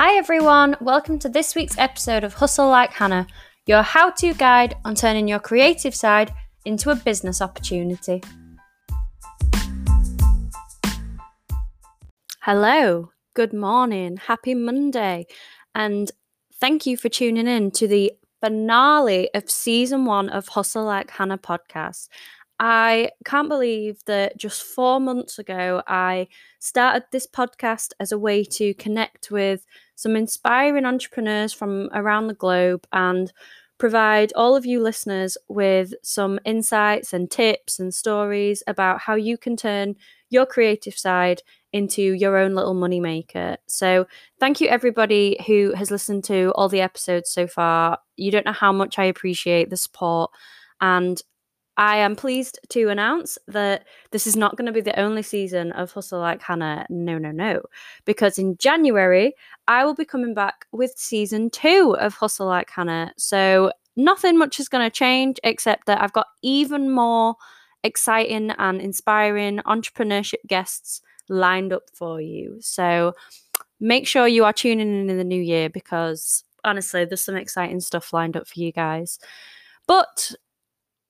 Hi, everyone. Welcome to this week's episode of Hustle Like Hannah, your how to guide on turning your creative side into a business opportunity. Hello, good morning, happy Monday, and thank you for tuning in to the finale of season one of Hustle Like Hannah podcast. I can't believe that just four months ago, I started this podcast as a way to connect with some inspiring entrepreneurs from around the globe and provide all of you listeners with some insights and tips and stories about how you can turn your creative side into your own little money maker. So, thank you everybody who has listened to all the episodes so far. You don't know how much I appreciate the support and I am pleased to announce that this is not going to be the only season of Hustle Like Hannah. No, no, no. Because in January, I will be coming back with season two of Hustle Like Hannah. So nothing much is going to change except that I've got even more exciting and inspiring entrepreneurship guests lined up for you. So make sure you are tuning in in the new year because honestly, there's some exciting stuff lined up for you guys. But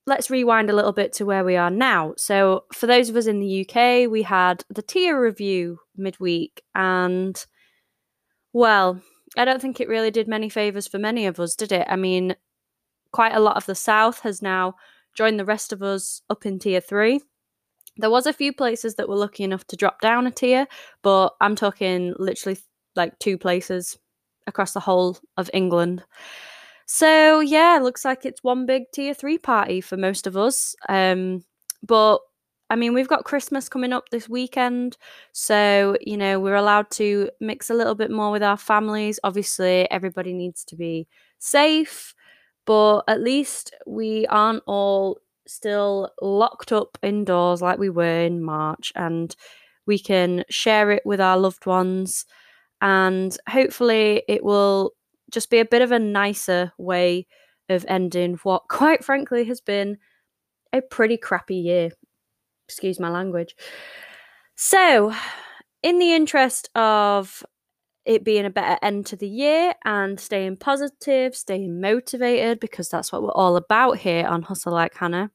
let's rewind a little bit to where we are now. So, for those of us in the UK, we had the tier review midweek, and well, I don't think it really did many favours for many of us, did it? I mean, quite a lot of the South has now joined the rest of us up in tier three. There was a few places that were lucky enough to drop down a tier, but I'm talking literally like two places across the whole of England. So yeah, looks like it's one big tier three party for most of us. Um, but I mean, we've got Christmas coming up this weekend, so you know we're allowed to mix a little bit more with our families. Obviously, everybody needs to be safe, but at least we aren't all still locked up indoors like we were in March, and we can share it with our loved ones. And hopefully, it will just be a bit of a nicer way of ending what, quite frankly, has been a pretty crappy year. Excuse my language. So, in the interest of it being a better end to the year and staying positive, staying motivated, because that's what we're all about here on Hustle Like Hannah,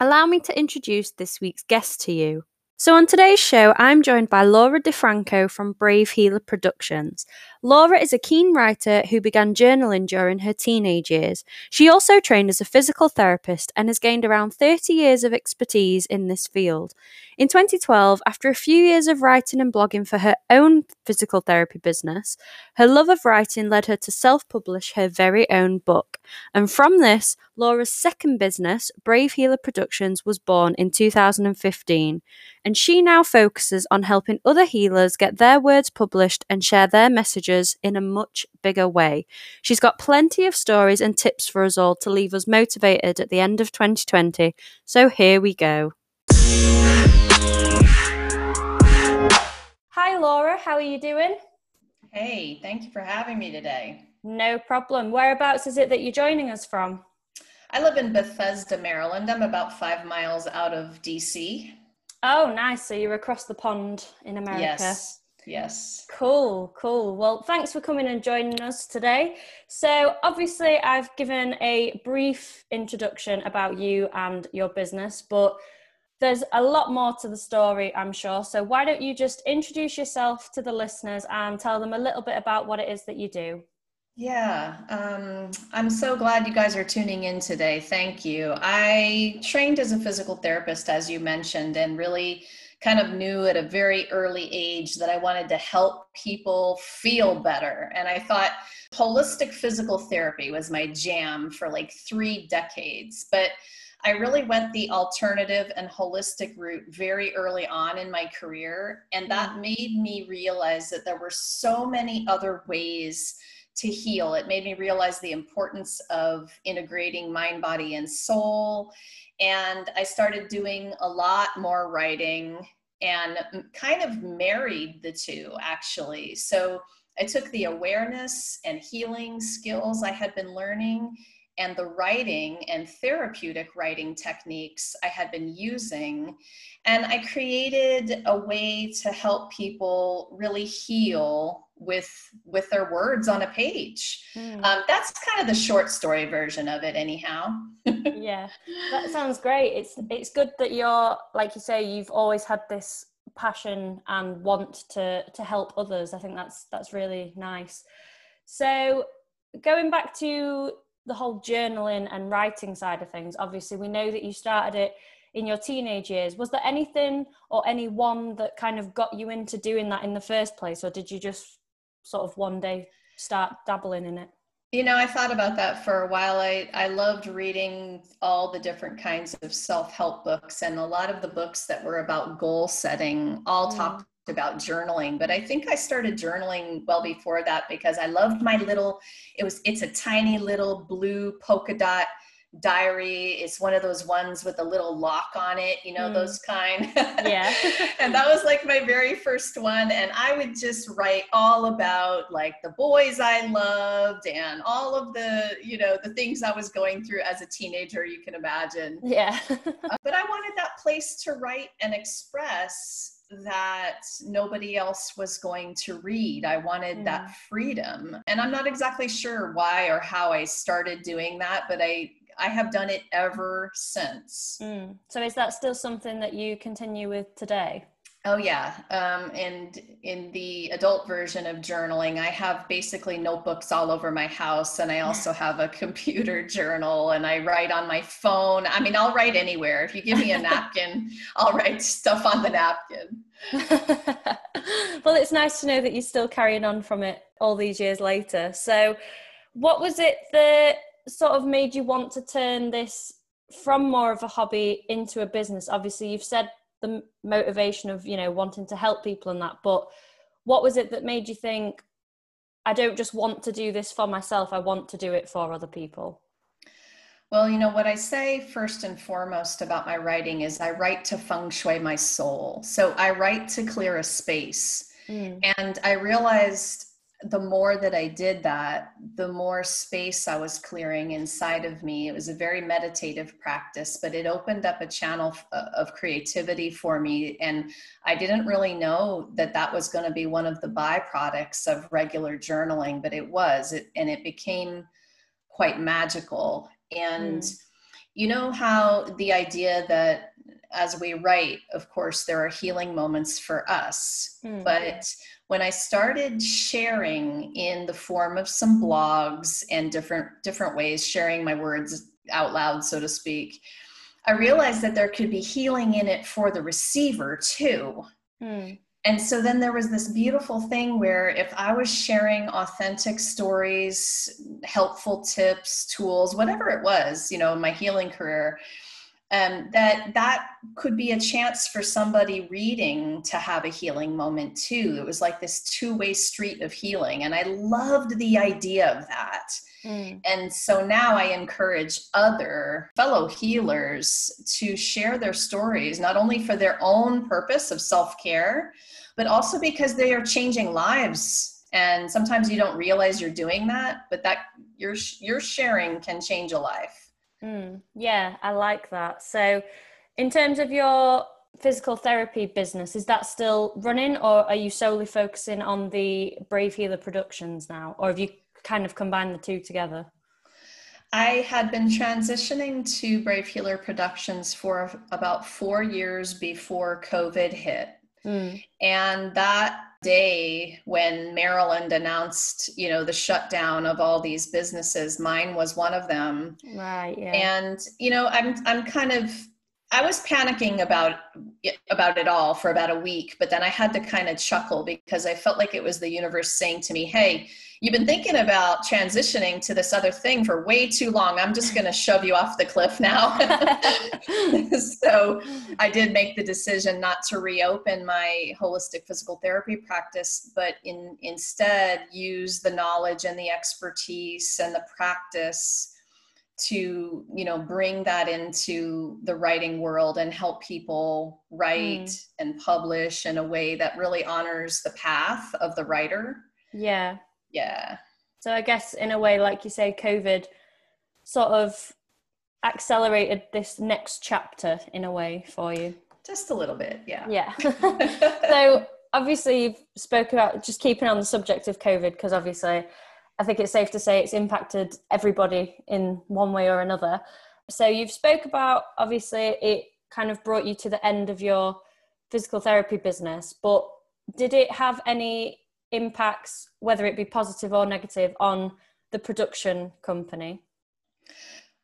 allow me to introduce this week's guest to you. So, on today's show, I'm joined by Laura DeFranco from Brave Healer Productions. Laura is a keen writer who began journaling during her teenage years. She also trained as a physical therapist and has gained around 30 years of expertise in this field. In 2012, after a few years of writing and blogging for her own physical therapy business, her love of writing led her to self publish her very own book. And from this, Laura's second business, Brave Healer Productions, was born in 2015. And she now focuses on helping other healers get their words published and share their messages in a much bigger way. She's got plenty of stories and tips for us all to leave us motivated at the end of 2020. So here we go. Hi, Laura. How are you doing? Hey, thank you for having me today. No problem. Whereabouts is it that you're joining us from? I live in Bethesda, Maryland. I'm about five miles out of DC. Oh, nice. So you're across the pond in America. Yes. Yes. Cool, cool. Well, thanks for coming and joining us today. So, obviously, I've given a brief introduction about you and your business, but there's a lot more to the story, I'm sure. So, why don't you just introduce yourself to the listeners and tell them a little bit about what it is that you do? Yeah, um, I'm so glad you guys are tuning in today. Thank you. I trained as a physical therapist, as you mentioned, and really kind of knew at a very early age that I wanted to help people feel better. And I thought holistic physical therapy was my jam for like three decades. But I really went the alternative and holistic route very early on in my career. And that mm. made me realize that there were so many other ways to heal. It made me realize the importance of integrating mind, body, and soul. And I started doing a lot more writing and kind of married the two actually. So I took the awareness and healing skills I had been learning and the writing and therapeutic writing techniques I had been using. And I created a way to help people really heal with with their words on a page. Mm. Um, that's kind of the short story version of it, anyhow. yeah, that sounds great. It's it's good that you're like you say you've always had this passion and want to to help others. I think that's that's really nice. So going back to the whole journaling and writing side of things, obviously we know that you started it in your teenage years. Was there anything or anyone that kind of got you into doing that in the first place, or did you just sort of one day start dabbling in it? You know, I thought about that for a while. I, I loved reading all the different kinds of self help books, and a lot of the books that were about goal setting all mm. talked about journaling but i think i started journaling well before that because i loved my little it was it's a tiny little blue polka dot diary. It's one of those ones with a little lock on it you know mm. those kind. Yeah. And that was like my very first one and i would just write all about like the boys i loved and all of the you know the things i was going through as a teenager you can imagine. Yeah. Uh, but i wanted that place to write and express that nobody else was going to read. I wanted mm. that freedom. And I'm not exactly sure why or how I started doing that, but I I have done it ever since. Mm. So is that still something that you continue with today? Oh yeah, um, and in the adult version of journaling, I have basically notebooks all over my house, and I also have a computer journal, and I write on my phone. I mean, I'll write anywhere. If you give me a napkin, I'll write stuff on the napkin. well, it's nice to know that you're still carrying on from it all these years later. So, what was it that sort of made you want to turn this from more of a hobby into a business? Obviously, you've said the motivation of you know wanting to help people and that but what was it that made you think i don't just want to do this for myself i want to do it for other people well you know what i say first and foremost about my writing is i write to feng shui my soul. So i write to clear a space. Mm. and i realized the more that I did that, the more space I was clearing inside of me. It was a very meditative practice, but it opened up a channel uh, of creativity for me. And I didn't really know that that was going to be one of the byproducts of regular journaling, but it was. It, and it became quite magical. And mm. you know how the idea that as we write, of course, there are healing moments for us, mm. but when I started sharing in the form of some blogs and different different ways, sharing my words out loud, so to speak, I realized that there could be healing in it for the receiver too. Hmm. And so then there was this beautiful thing where if I was sharing authentic stories, helpful tips, tools, whatever it was, you know, in my healing career, um, that that could be a chance for somebody reading to have a healing moment too. It was like this two-way street of healing, and I loved the idea of that. Mm. And so now I encourage other fellow healers to share their stories, not only for their own purpose of self-care, but also because they are changing lives. And sometimes you don't realize you're doing that, but that your your sharing can change a life. Mm, yeah, I like that. So, in terms of your physical therapy business, is that still running or are you solely focusing on the Brave Healer Productions now? Or have you kind of combined the two together? I had been transitioning to Brave Healer Productions for about four years before COVID hit. Mm. And that day when Maryland announced, you know, the shutdown of all these businesses, mine was one of them. Right. Yeah. And you know, I'm I'm kind of I was panicking about about it all for about a week, but then I had to kind of chuckle because I felt like it was the universe saying to me, "Hey, you've been thinking about transitioning to this other thing for way too long. I'm just going to shove you off the cliff now." so, I did make the decision not to reopen my holistic physical therapy practice, but in instead use the knowledge and the expertise and the practice to you know bring that into the writing world and help people write mm. and publish in a way that really honors the path of the writer yeah yeah so i guess in a way like you say covid sort of accelerated this next chapter in a way for you? Just a little bit, yeah. Yeah. so obviously you've spoke about just keeping on the subject of COVID because obviously I think it's safe to say it's impacted everybody in one way or another. So you've spoke about obviously it kind of brought you to the end of your physical therapy business, but did it have any impacts, whether it be positive or negative, on the production company?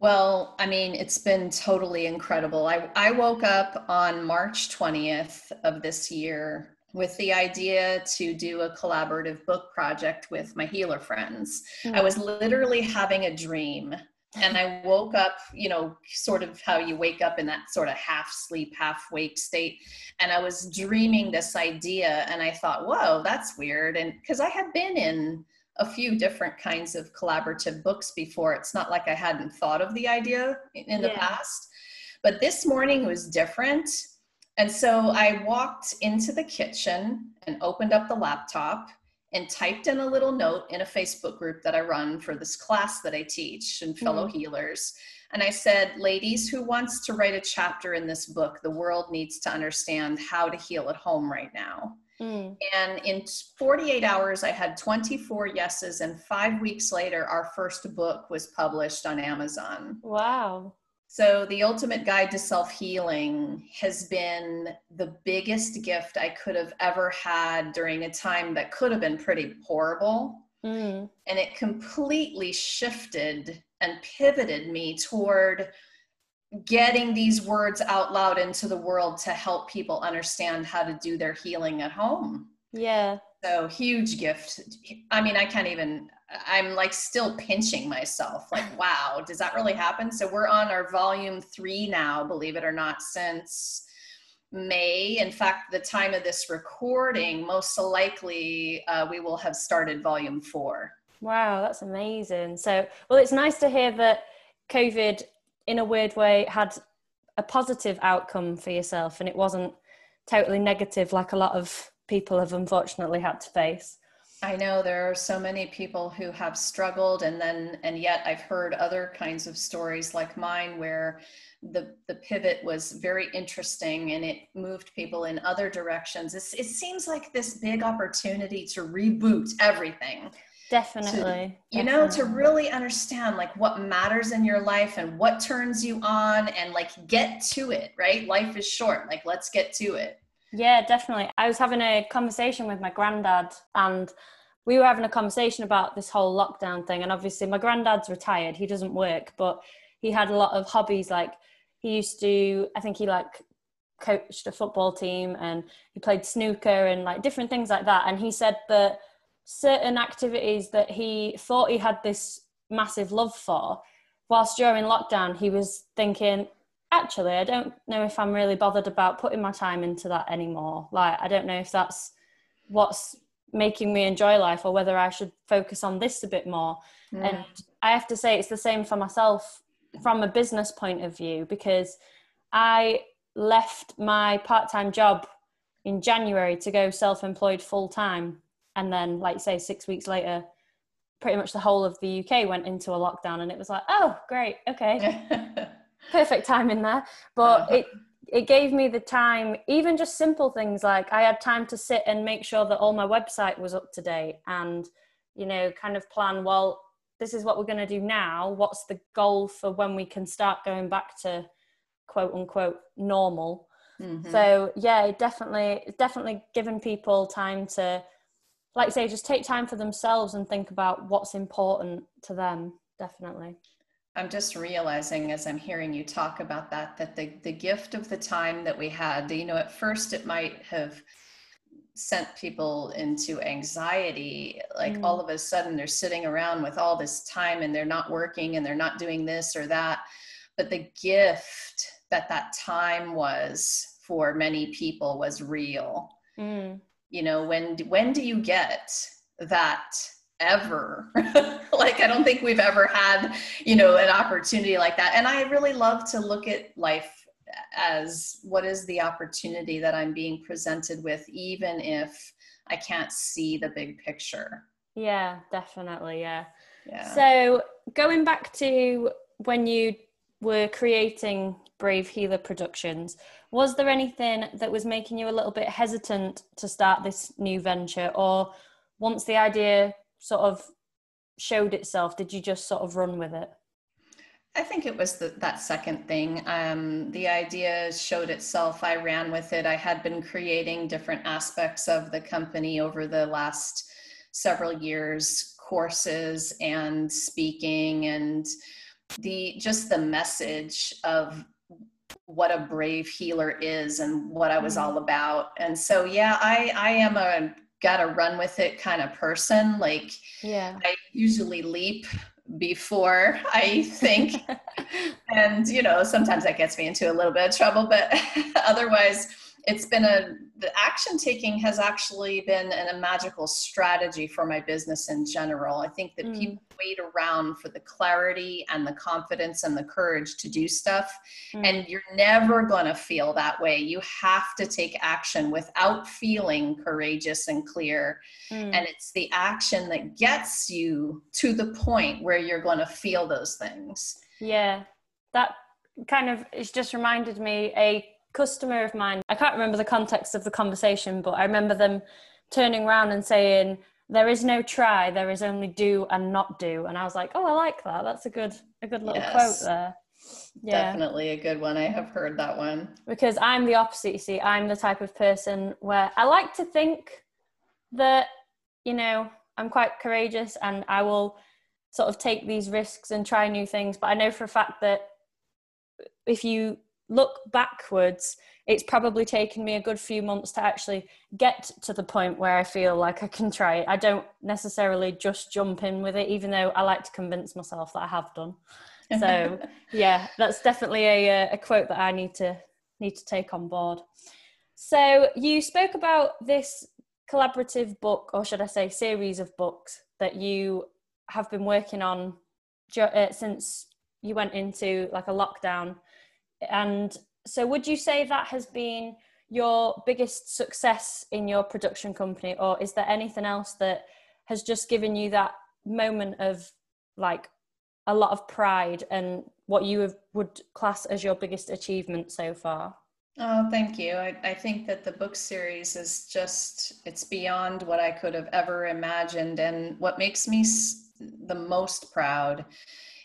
Well, I mean, it's been totally incredible. I, I woke up on March 20th of this year with the idea to do a collaborative book project with my healer friends. Mm. I was literally having a dream and I woke up, you know, sort of how you wake up in that sort of half sleep, half wake state. And I was dreaming this idea, and I thought, whoa, that's weird. And because I had been in a few different kinds of collaborative books before, it's not like I hadn't thought of the idea in the yeah. past. But this morning was different. And so I walked into the kitchen and opened up the laptop and typed in a little note in a Facebook group that I run for this class that I teach and fellow mm. healers. And I said, ladies, who wants to write a chapter in this book? The world needs to understand how to heal at home right now. Mm. And in 48 hours, I had 24 yeses. And five weeks later, our first book was published on Amazon. Wow. So, the ultimate guide to self healing has been the biggest gift I could have ever had during a time that could have been pretty horrible. Mm. And it completely shifted and pivoted me toward getting these words out loud into the world to help people understand how to do their healing at home. Yeah. So, huge gift. I mean, I can't even I'm like still pinching myself, like, wow, does that really happen? So we're on our volume three now, believe it or not, since May. In fact, the time of this recording, most likely uh, we will have started volume four. Wow, that's amazing. So, well, it's nice to hear that COVID, in a weird way, had a positive outcome for yourself and it wasn't totally negative like a lot of people have unfortunately had to face. I know there are so many people who have struggled and then and yet I've heard other kinds of stories like mine where the the pivot was very interesting and it moved people in other directions. It's, it seems like this big opportunity to reboot everything. Definitely. To, you know, to really understand like what matters in your life and what turns you on and like get to it, right? Life is short. Like let's get to it. Yeah, definitely. I was having a conversation with my granddad and we were having a conversation about this whole lockdown thing. And obviously, my granddad's retired, he doesn't work, but he had a lot of hobbies. Like, he used to, I think he like coached a football team and he played snooker and like different things like that. And he said that certain activities that he thought he had this massive love for, whilst during lockdown, he was thinking, actually, I don't know if I'm really bothered about putting my time into that anymore. Like, I don't know if that's what's making me enjoy life or whether I should focus on this a bit more. Mm. And I have to say, it's the same for myself from a business point of view because I left my part time job in January to go self employed full time. And then, like say, six weeks later, pretty much the whole of the UK went into a lockdown. And it was like, oh, great, okay. perfect time in there. But uh-huh. it it gave me the time, even just simple things like I had time to sit and make sure that all my website was up to date and, you know, kind of plan, well, this is what we're going to do now. What's the goal for when we can start going back to quote unquote normal? Mm-hmm. So yeah, it definitely, definitely given people time to, like I say, just take time for themselves and think about what's important to them. Definitely. I'm just realizing as I'm hearing you talk about that, that the, the gift of the time that we had, you know, at first it might have sent people into anxiety. Like mm. all of a sudden they're sitting around with all this time and they're not working and they're not doing this or that. But the gift that that time was for many people was real. Mm. You know, when, when do you get that ever. like I don't think we've ever had, you know, an opportunity like that. And I really love to look at life as what is the opportunity that I'm being presented with even if I can't see the big picture. Yeah, definitely, yeah. Yeah. So, going back to when you were creating Brave Healer Productions, was there anything that was making you a little bit hesitant to start this new venture? Or once the idea sort of showed itself, did you just sort of run with it? I think it was the, that second thing. Um, the idea showed itself. I ran with it. I had been creating different aspects of the company over the last several years, courses and speaking, and the just the message of what a brave healer is and what I was mm-hmm. all about. And so, yeah, I I am a gotta run with it kind of person. Like, yeah, I usually leap before I think. and, you know, sometimes that gets me into a little bit of trouble, but otherwise, it's been a the action taking has actually been an, a magical strategy for my business in general i think that mm. people wait around for the clarity and the confidence and the courage to do stuff mm. and you're never going to feel that way you have to take action without feeling courageous and clear mm. and it's the action that gets you to the point where you're going to feel those things yeah that kind of it's just reminded me a customer of mine, I can't remember the context of the conversation, but I remember them turning around and saying, There is no try, there is only do and not do. And I was like, Oh, I like that. That's a good a good little yes. quote there. Yeah. Definitely a good one. I have heard that one. Because I'm the opposite, you see. I'm the type of person where I like to think that, you know, I'm quite courageous and I will sort of take these risks and try new things. But I know for a fact that if you look backwards, it's probably taken me a good few months to actually get to the point where I feel like I can try it. I don't necessarily just jump in with it, even though I like to convince myself that I have done. So yeah, that's definitely a, a quote that I need to need to take on board. So you spoke about this collaborative book, or should I say, series of books that you have been working on uh, since you went into like a lockdown and so, would you say that has been your biggest success in your production company, or is there anything else that has just given you that moment of like a lot of pride and what you have, would class as your biggest achievement so far? Oh, thank you. I, I think that the book series is just, it's beyond what I could have ever imagined. And what makes me the most proud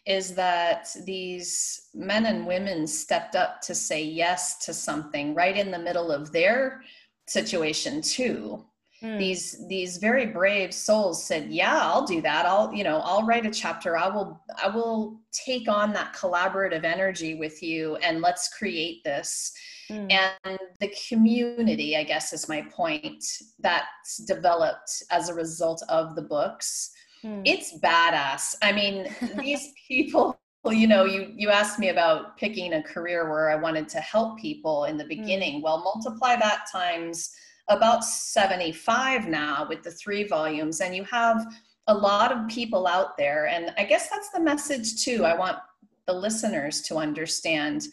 is that these men and women stepped up to say yes to something right in the middle of their situation too. Mm. these these very brave souls said yeah i'll do that. I'll you know i'll write a chapter. I will i will take on that collaborative energy with you and let's create this. Mm. and the community i guess is my point that's developed as a result of the books Hmm. It's badass. I mean, these people you know you you asked me about picking a career where i wanted to help people in the hmm. beginning well multiply that times about 75 now with the three volumes and you have a lot of people out there and i guess that's the message too i want the listeners to understand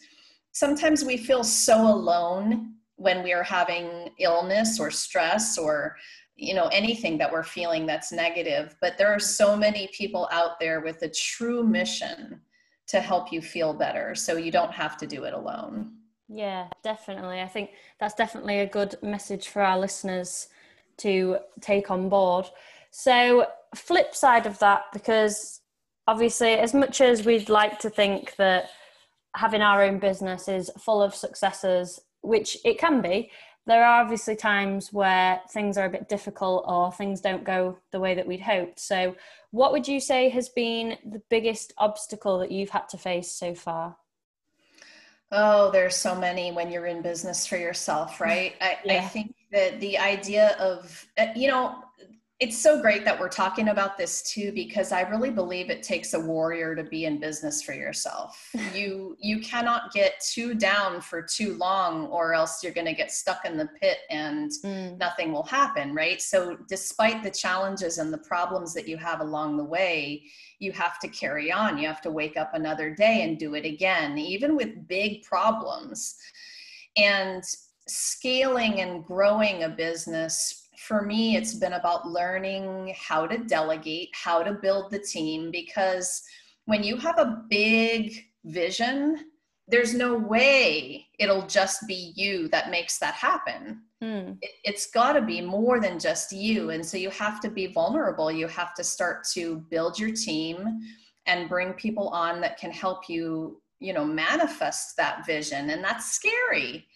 sometimes we feel so alone when we are having illness or stress or you know anything that we're feeling that's negative but there are so many people out there with a true mission to help you feel better so you don't have to do it alone. Yeah definitely. I think that's definitely a good message for our listeners to take on board. So flip side of that because obviously as much as we'd like to think that having our own business is full of successes which it can be there are obviously times where things are a bit difficult or things don't go the way that we'd hoped. So, what would you say has been the biggest obstacle that you've had to face so far? Oh, there's so many when you're in business for yourself, right? I, yeah. I think that the idea of, uh, you know, it's so great that we're talking about this too because i really believe it takes a warrior to be in business for yourself. You you cannot get too down for too long or else you're going to get stuck in the pit and mm. nothing will happen right? So despite the challenges and the problems that you have along the way you have to carry on. You have to wake up another day and do it again even with big problems. And scaling and growing a business for me, it's been about learning how to delegate, how to build the team, because when you have a big vision, there's no way it'll just be you that makes that happen. Mm. It, it's got to be more than just you. And so you have to be vulnerable. You have to start to build your team and bring people on that can help you, you know, manifest that vision. And that's scary.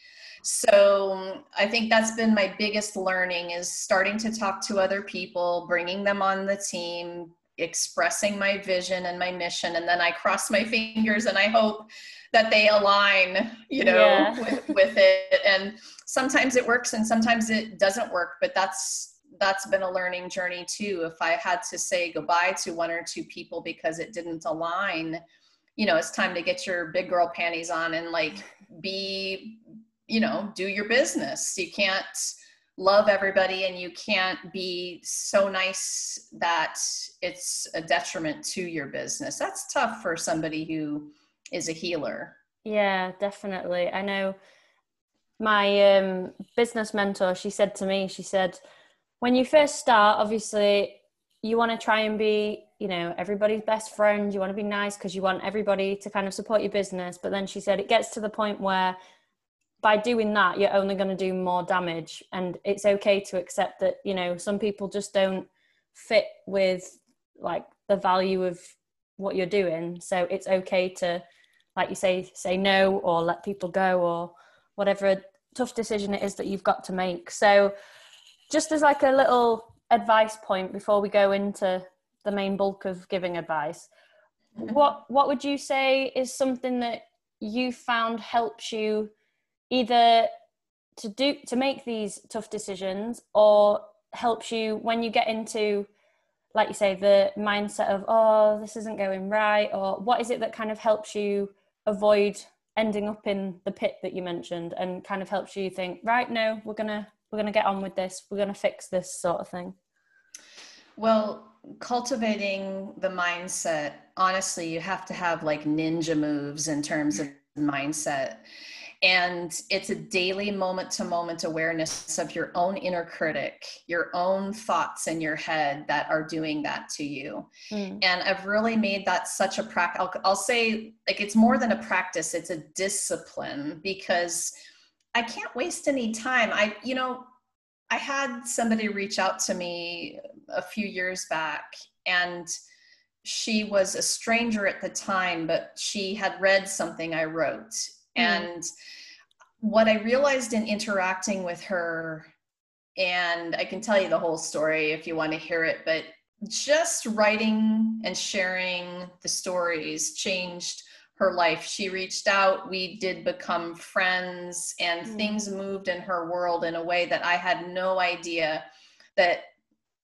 So I think that's been my biggest learning is starting to talk to other people, bringing them on the team, expressing my vision and my mission and then i cross my fingers and i hope that they align you know yeah. with, with it and sometimes it works and sometimes it doesn't work but that's that's been a learning journey too if i had to say goodbye to one or two people because it didn't align you know it's time to get your big girl panties on and like be you know do your business you can't love everybody and you can't be so nice that it's a detriment to your business. That's tough for somebody who is a healer. Yeah, definitely. I know my um, business mentor, she said to me, she said, when you first start, obviously, you want to try and be, you know, everybody's best friend. You want to be nice because you want everybody to kind of support your business. But then she said it gets to the point where by doing that you're only going to do more damage. And it's okay to accept that you know some people just don't fit with like the value of what you're doing. So it's okay to like you say say no or let people go or whatever tough decision it is that you've got to make. So just as like a little advice point before we go into the main bulk of giving advice mm-hmm. what what would you say is something that you found helps you either to do to make these tough decisions or helps you when you get into like you say the mindset of oh this isn't going right or what is it that kind of helps you avoid ending up in the pit that you mentioned and kind of helps you think right no we're gonna we're gonna get on with this. We're gonna fix this sort of thing. Well cultivating the mindset honestly you have to have like ninja moves in terms of mindset and it's a daily moment to moment awareness of your own inner critic, your own thoughts in your head that are doing that to you. Mm. And I've really made that such a practice. I'll, I'll say, like, it's more than a practice, it's a discipline because I can't waste any time. I, you know, I had somebody reach out to me a few years back and she was a stranger at the time, but she had read something I wrote. And what I realized in interacting with her, and I can tell you the whole story if you want to hear it, but just writing and sharing the stories changed her life. She reached out, we did become friends, and mm. things moved in her world in a way that I had no idea that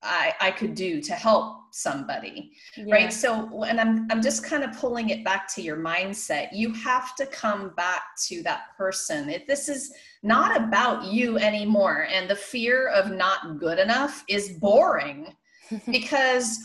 I, I could do to help somebody yeah. right so and i'm i'm just kind of pulling it back to your mindset. You have to come back to that person. If this is not about you anymore and the fear of not good enough is boring because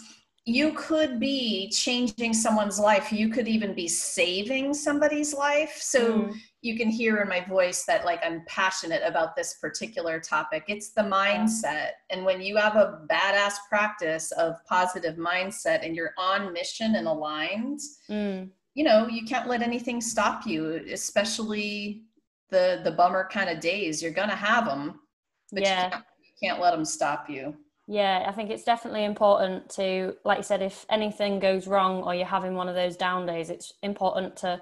you could be changing someone's life. You could even be saving somebody's life. So mm you can hear in my voice that like I'm passionate about this particular topic. It's the mindset. And when you have a badass practice of positive mindset and you're on mission and aligned, mm. you know, you can't let anything stop you, especially the the bummer kind of days. You're gonna have them, but yeah. you, can't, you can't let them stop you. Yeah, I think it's definitely important to, like you said, if anything goes wrong or you're having one of those down days, it's important to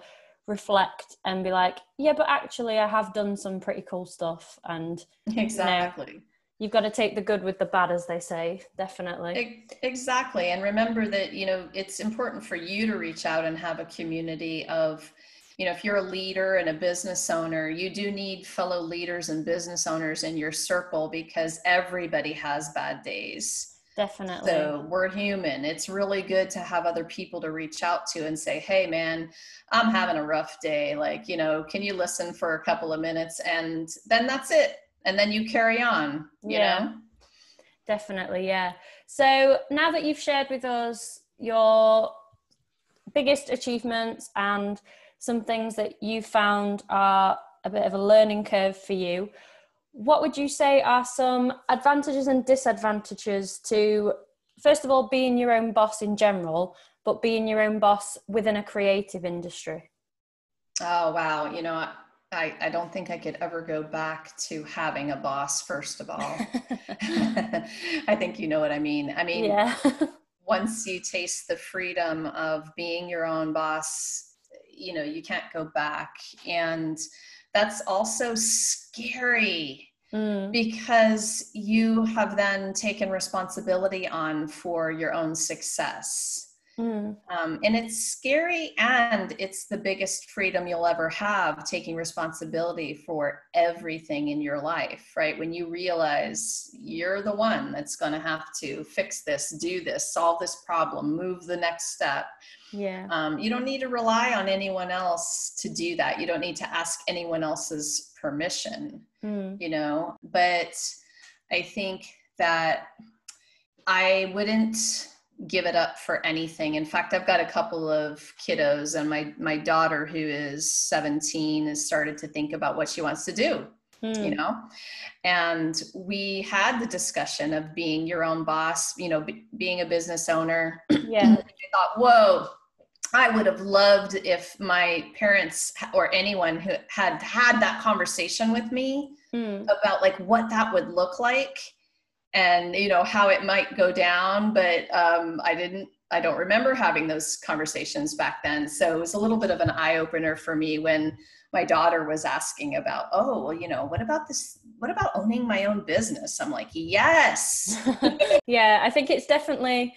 reflect and be like, yeah, but actually, I have done some pretty cool stuff. And exactly. You know, you've got to take the good with the bad, as they say, definitely. Exactly. And remember that, you know, it's important for you to reach out and have a community of, you know, if you're a leader and a business owner, you do need fellow leaders and business owners in your circle because everybody has bad days. Definitely. So we're human. It's really good to have other people to reach out to and say, hey, man, I'm having a rough day. Like, you know, can you listen for a couple of minutes? And then that's it. And then you carry on, you yeah. know? Definitely. Yeah. So now that you've shared with us your biggest achievements and some things that you found are a bit of a learning curve for you, what would you say are some advantages and disadvantages to first of all being your own boss in general but being your own boss within a creative industry? Oh, wow. You know, I, I don't think I could ever go back to having a boss, first of all. I think you know what I mean. I mean, yeah. once you taste the freedom of being your own boss, you know, you can't go back. And that's also scary mm. because you have then taken responsibility on for your own success Mm. Um, and it's scary and it's the biggest freedom you'll ever have taking responsibility for everything in your life, right? When you realize you're the one that's going to have to fix this, do this, solve this problem, move the next step. Yeah. Um, you don't need to rely on anyone else to do that. You don't need to ask anyone else's permission, mm. you know? But I think that I wouldn't give it up for anything. In fact, I've got a couple of kiddos, and my my daughter, who is 17, has started to think about what she wants to do. Mm. You know, and we had the discussion of being your own boss. You know, b- being a business owner. Yeah. I thought, whoa. I would have loved if my parents or anyone who had had that conversation with me mm. about like what that would look like and you know how it might go down but um, i didn't i don't remember having those conversations back then. So it was a little bit of an eye-opener for me when my daughter was asking about oh well you know what about this what about owning my own business? I'm like yes. Yeah i think it's definitely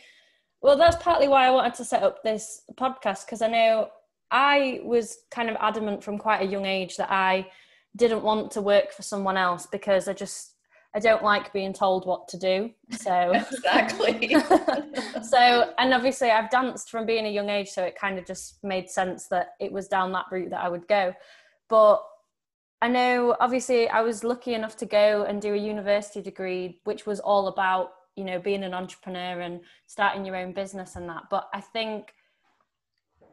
well that's partly why i wanted to set up this podcast because i know i was kind of adamant from quite a young age that i didn't want to work for someone else because i just I don't like being told what to do. So exactly. so and obviously I've danced from being a young age, so it kind of just made sense that it was down that route that I would go. But I know obviously I was lucky enough to go and do a university degree, which was all about, you know, being an entrepreneur and starting your own business and that. But I think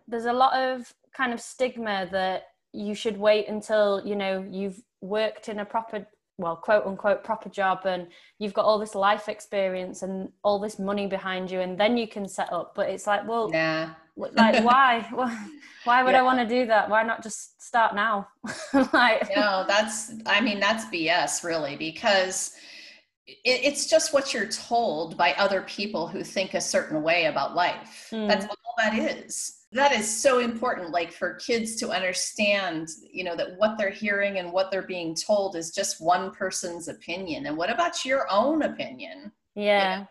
there's a lot of kind of stigma that you should wait until, you know, you've worked in a proper well quote unquote proper job and you've got all this life experience and all this money behind you and then you can set up. But it's like well yeah. like why? Why would yeah. i want to do that? Why not just start now? Like no that's i mean that's bs really because it, it's just what you're told by other people who think a certain way about life. Mm. that's all that is that is so important like for kids to understand you know that what they're hearing and what they're being told is just one person's opinion. And what about your own opinion? Yeah.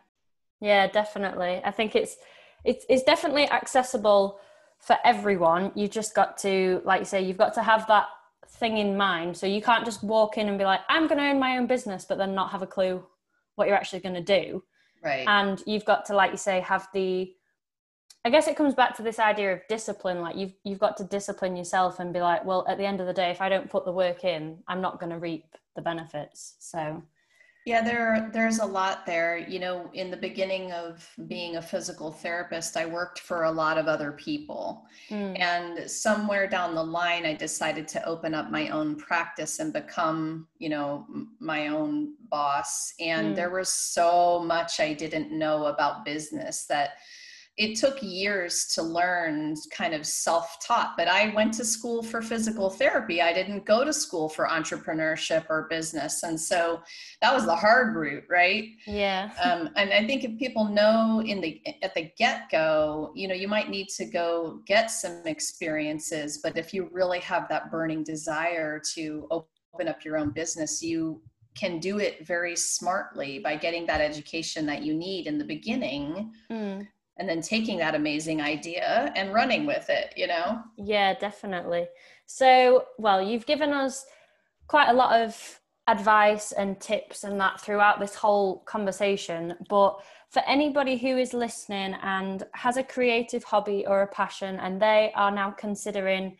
yeah definitely. I think it's it's it's definitely accessible for everyone. You just got to like you say you've got to have that thing in mind. So you can't just walk in and be like i'm going to own my own business but then not have a clue what you're actually going to do. Right. And you've got to like you say have the I guess it comes back to this idea of discipline. Like you've you've got to discipline yourself and be like, well, at the end of the day, if I don't put the work in, I'm not going to reap the benefits. So, yeah, there there's a lot there. You know, in the beginning of being a physical therapist, I worked for a lot of other people, mm. and somewhere down the line, I decided to open up my own practice and become, you know, my own boss. And mm. there was so much I didn't know about business that it took years to learn kind of self-taught but i went to school for physical therapy. I didn't go to school for entrepreneurship or business. And so that was the hard route right? Yeah. Um, and i think if people know in the at the get-go you know you might need to go get some experiences but if you really have that burning desire to open up your own business you can do it very smartly by getting that education that you need in the beginning mm and then taking that amazing idea and running with it, you know? Yeah, definitely. So, well, you've given us quite a lot of advice and tips and that throughout this whole conversation. But for anybody who is listening and has a creative hobby or a passion and they are now considering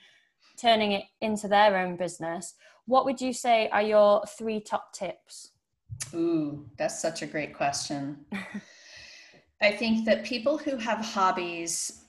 turning it into their own business, what would you say are your three top tips? Ooh, that's such a great question. I think that people who have hobbies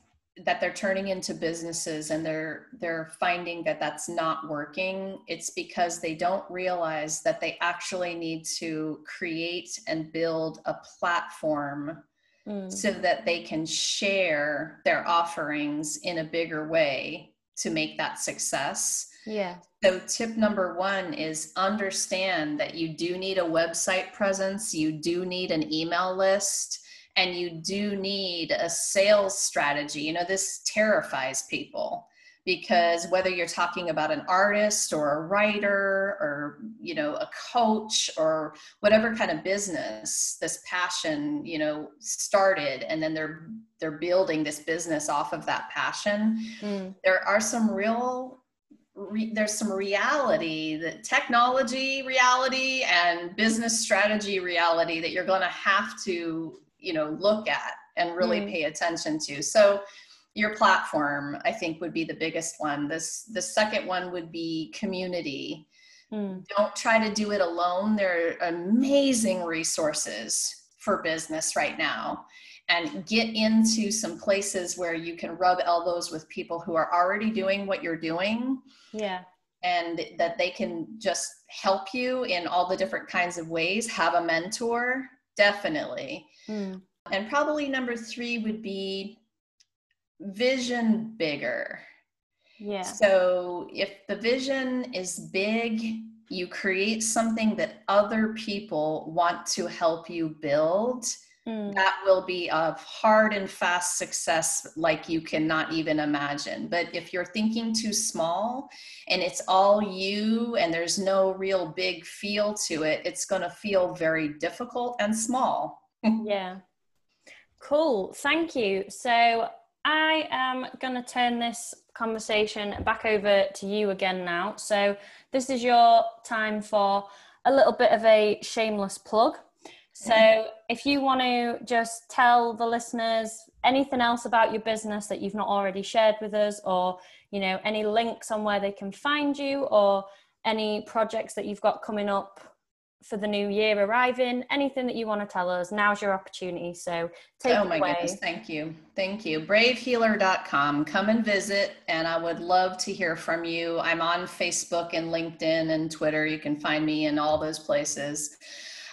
that they're turning into businesses and they're they're finding that that's not working it's because they don't realize that they actually need to create and build a platform mm. so that they can share their offerings in a bigger way to make that success. Yeah. So, tip number one is understand that you do need a website presence, you do need an email list, and you do need a sales strategy. You know, this terrifies people because whether you're talking about an artist or a writer or you know a coach or whatever kind of business this passion you know started and then they're they're building this business off of that passion mm. there are some real re, there's some reality that technology reality and business strategy reality that you're going to have to you know look at and really mm. pay attention to. So your platform i think would be the biggest one. This the second one would be community. Mm. don't try to do it alone. There are amazing resources for business right now. And get into some places where you can rub elbows with people who are already doing what you're doing. Yeah. And that they can just help you in all the different kinds of ways. Have a mentor definitely mm. and probably number three would be vision bigger. Yeah. So if the vision is big, you create something that other people want to help you build. Mm. That will be a hard and fast success like you cannot even imagine. But if you're thinking too small and it's all you and there's no real big feel to it, it's going to feel very difficult and small. yeah. Cool. Thank you. So I am going to turn this conversation back over to you again now. So, this is your time for a little bit of a shameless plug. So, if you want to just tell the listeners anything else about your business that you've not already shared with us, or you know, any links on where they can find you, or any projects that you've got coming up for the new year arriving anything that you want to tell us now's your opportunity. So take oh my away. goodness thank you. Thank you. Bravehealer.com come and visit and i would love to hear from you. I'm on facebook and linkedin and twitter. You can find me in all those places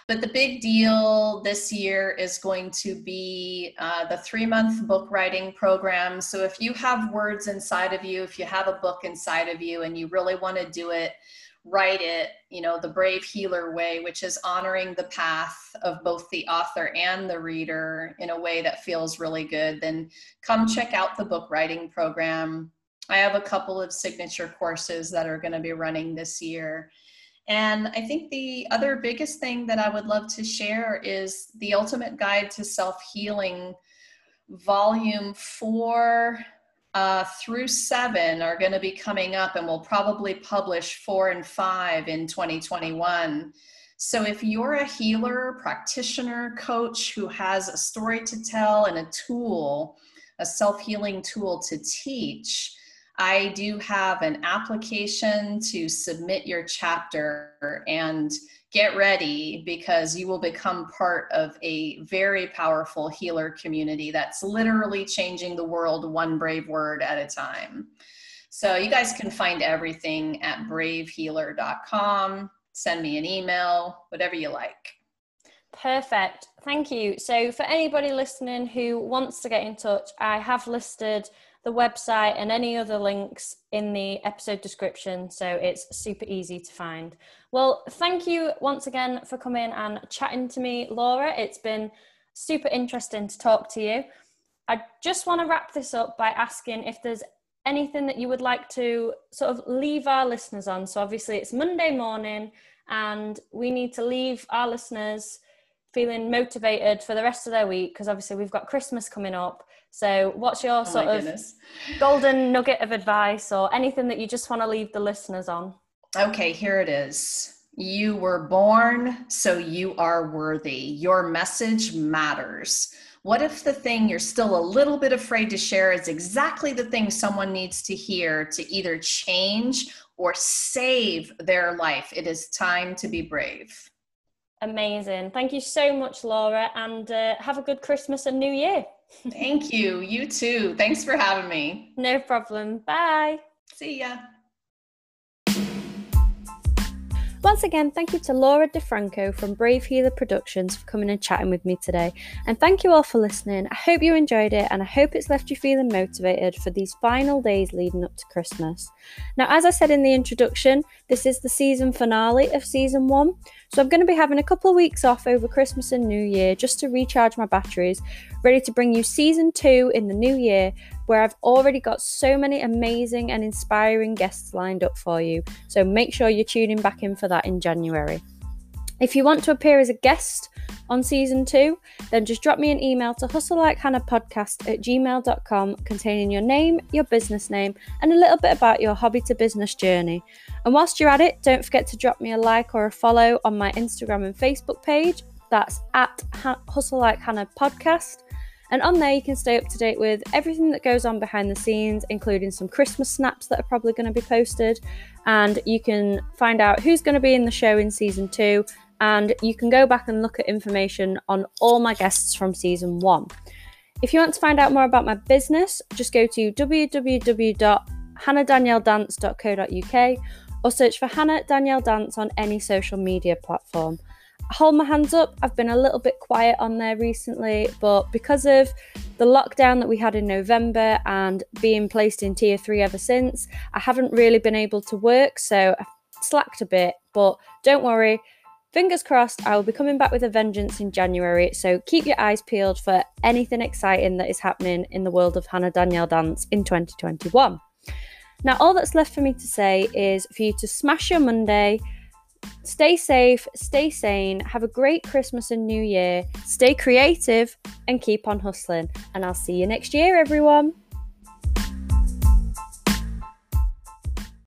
but the big deal this year is going to be uh, the three month book writing program. So, if you have words inside of you, if you have a book inside of you, and you really want to do it write it, you know, the brave healer way, which is honoring the path of both the author and the reader in a way that feels really good, then come check out the book writing program. I have a couple of signature courses that are going to be running this year. And I think the other biggest thing that I would love to share is the Ultimate Guide to Self Healing, Volume 4 uh, through seven are going to be coming up, and we'll probably publish four and five in 2021. So, if you're a healer, practitioner, coach who has a story to tell and a tool, a self healing tool to teach, I do have an application to submit your chapter and get ready because you will become part of a very powerful healer community that's literally changing the world one brave word at a time. So you guys can find everything at bravehealer.com. Send me an email, whatever you like. Perfect. Thank you. So, for anybody listening who wants to get in touch, I have listed the website and any other links in the episode description so it's super easy to find. Well, thank you once again for coming and chatting to me, Laura. It's been super interesting to talk to you. I just want to wrap this up by asking if there's anything that you would like to sort of leave our listeners on. So, obviously, it's Monday morning, and we need to leave our listeners feeling motivated for the rest of their week because obviously we've got Christmas coming up. So, what's your oh sort of goodness. golden nugget of advice or anything that you just want to leave the listeners on? Okay, here it is. You were born, so you are worthy. Your message matters. What if the thing you're still a little bit afraid to share is exactly the thing someone needs to hear to either change or save their life? It is time to be brave. Amazing. Thank you so much, Laura, and uh, have a good Christmas and New Year. Thank you. You too. Thanks for having me. No problem. Bye. See ya. Once again, thank you to Laura Di Franco from Brave Healer Productions for coming and chatting with me today. And thank you all for listening. I hope you enjoyed it and I hope it's left you feeling motivated for these final days leading up to Christmas. Now, as I said in the introduction, this is the season finale of season one. So I'm going to be having a couple of weeks off over Christmas and New Year just to recharge my batteries, ready to bring you season two in the new year, where I've already got so many amazing and inspiring guests lined up for you. So make sure you're tuning back in for that in January. If you want to appear as a guest on season two, then just drop me an email to hustlelikehannahpodcast at gmail.com containing your name, your business name, and a little bit about your hobby to business journey. And whilst you're at it, don't forget to drop me a like or a follow on my Instagram and Facebook page. That's at Hustle Like Hannah Podcast. And on there, you can stay up to date with everything that goes on behind the scenes, including some Christmas snaps that are probably going to be posted. And you can find out who's going to be in the show in season two. And you can go back and look at information on all my guests from season one. If you want to find out more about my business, just go to www.hannahdanielledance.co.uk or search for Hannah Danielle Dance on any social media platform hold my hands up. I've been a little bit quiet on there recently, but because of the lockdown that we had in November and being placed in tier three ever since, I haven't really been able to work, so I've slacked a bit. But don't worry, fingers crossed, I will be coming back with a vengeance in January. So keep your eyes peeled for anything exciting that is happening in the world of Hannah Danielle Dance in 2021. Now, all that's left for me to say is for you to smash your Monday Stay safe, stay sane, have a great Christmas and New Year, stay creative, and keep on hustling. And I'll see you next year, everyone.